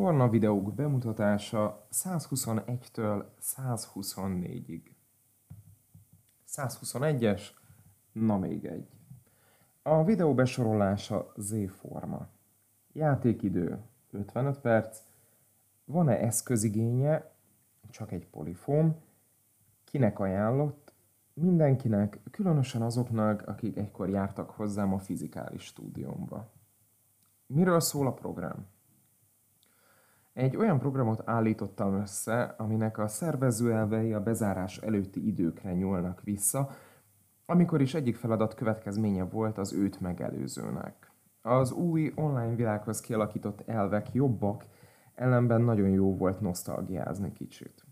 Torna videók bemutatása 121-től 124-ig. 121-es, na még egy. A videó besorolása Z-forma. Játékidő 55 perc. Van-e eszközigénye? Csak egy polifóm. Kinek ajánlott? Mindenkinek, különösen azoknak, akik egykor jártak hozzám a fizikális stúdiómba. Miről szól a program? Egy olyan programot állítottam össze, aminek a szervezőelvei a bezárás előtti időkre nyúlnak vissza, amikor is egyik feladat következménye volt az őt megelőzőnek. Az új online világhoz kialakított elvek jobbak, ellenben nagyon jó volt nosztalgiázni kicsit.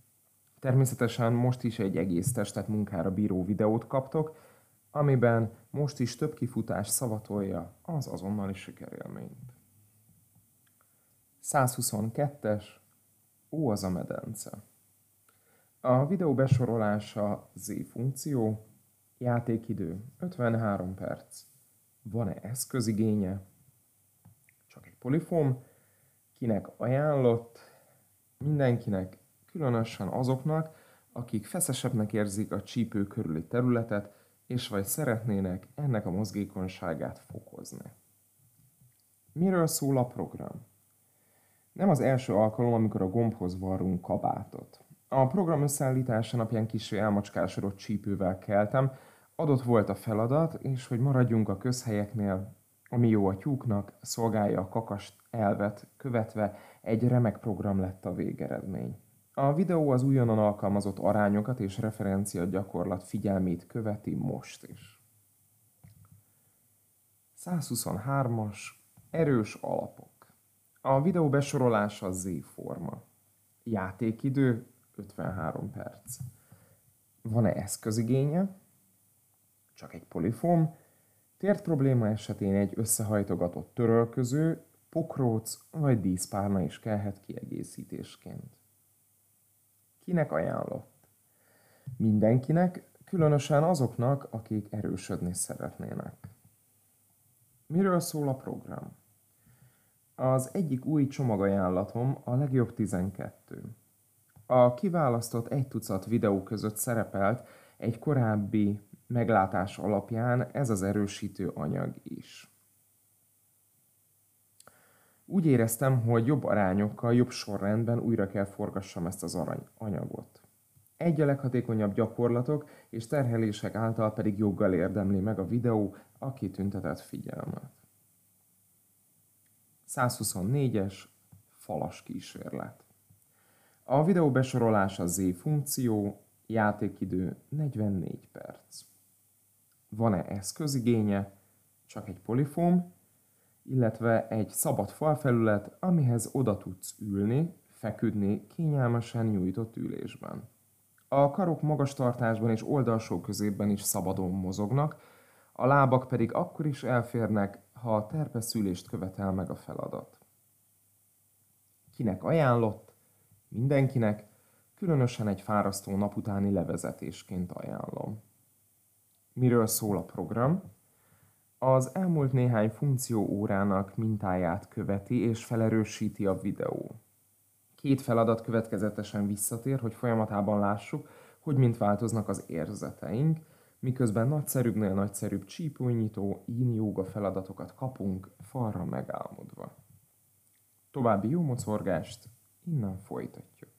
Természetesen most is egy egész testet munkára bíró videót kaptok, amiben most is több kifutás szavatolja az azonnali sikerélményt. 122-es, Ó az a medence. A videó besorolása Z funkció, játékidő 53 perc. Van-e eszközigénye? Csak egy polifóm. Kinek ajánlott? Mindenkinek, különösen azoknak, akik feszesebbnek érzik a csípő körüli területet, és vagy szeretnének ennek a mozgékonyságát fokozni. Miről szól a program? Nem az első alkalom, amikor a gombhoz varrunk kabátot. A program összeállítása napján kicsi elmacskásodott csípővel keltem, adott volt a feladat, és hogy maradjunk a közhelyeknél, ami jó a tyúknak, szolgálja a kakast elvet, követve egy remek program lett a végeredmény. A videó az újonnan alkalmazott arányokat és referencia gyakorlat figyelmét követi most is. 123-as Erős alapok a videó besorolása Z-forma. Játékidő 53 perc. Van-e eszközigénye? Csak egy polifóm. Tért probléma esetén egy összehajtogatott törölköző, pokróc vagy díszpárna is kellhet kiegészítésként. Kinek ajánlott? Mindenkinek, különösen azoknak, akik erősödni szeretnének. Miről szól a program? Az egyik új csomagajánlatom a legjobb 12. A kiválasztott egy tucat videó között szerepelt egy korábbi meglátás alapján ez az erősítő anyag is. Úgy éreztem, hogy jobb arányokkal, jobb sorrendben újra kell forgassam ezt az arany anyagot. Egy a leghatékonyabb gyakorlatok és terhelések által pedig joggal érdemli meg a videó a kitüntetett figyelmet. 124-es falas kísérlet. A videó besorolása Z funkció, játékidő 44 perc. Van-e eszközigénye? Csak egy polifóm, illetve egy szabad falfelület, amihez oda tudsz ülni, feküdni kényelmesen nyújtott ülésben. A karok magas tartásban és oldalsó középben is szabadon mozognak, a lábak pedig akkor is elférnek, ha a terpeszülést követel meg a feladat. Kinek ajánlott? Mindenkinek, különösen egy fárasztó nap utáni levezetésként ajánlom. Miről szól a program? Az elmúlt néhány funkció órának mintáját követi és felerősíti a videó. Két feladat következetesen visszatér, hogy folyamatában lássuk, hogy mint változnak az érzeteink, miközben nagyszerűbbnél nagyszerűbb csípőnyitó, yoga feladatokat kapunk falra megálmodva. További jó mocorgást, innen folytatjuk.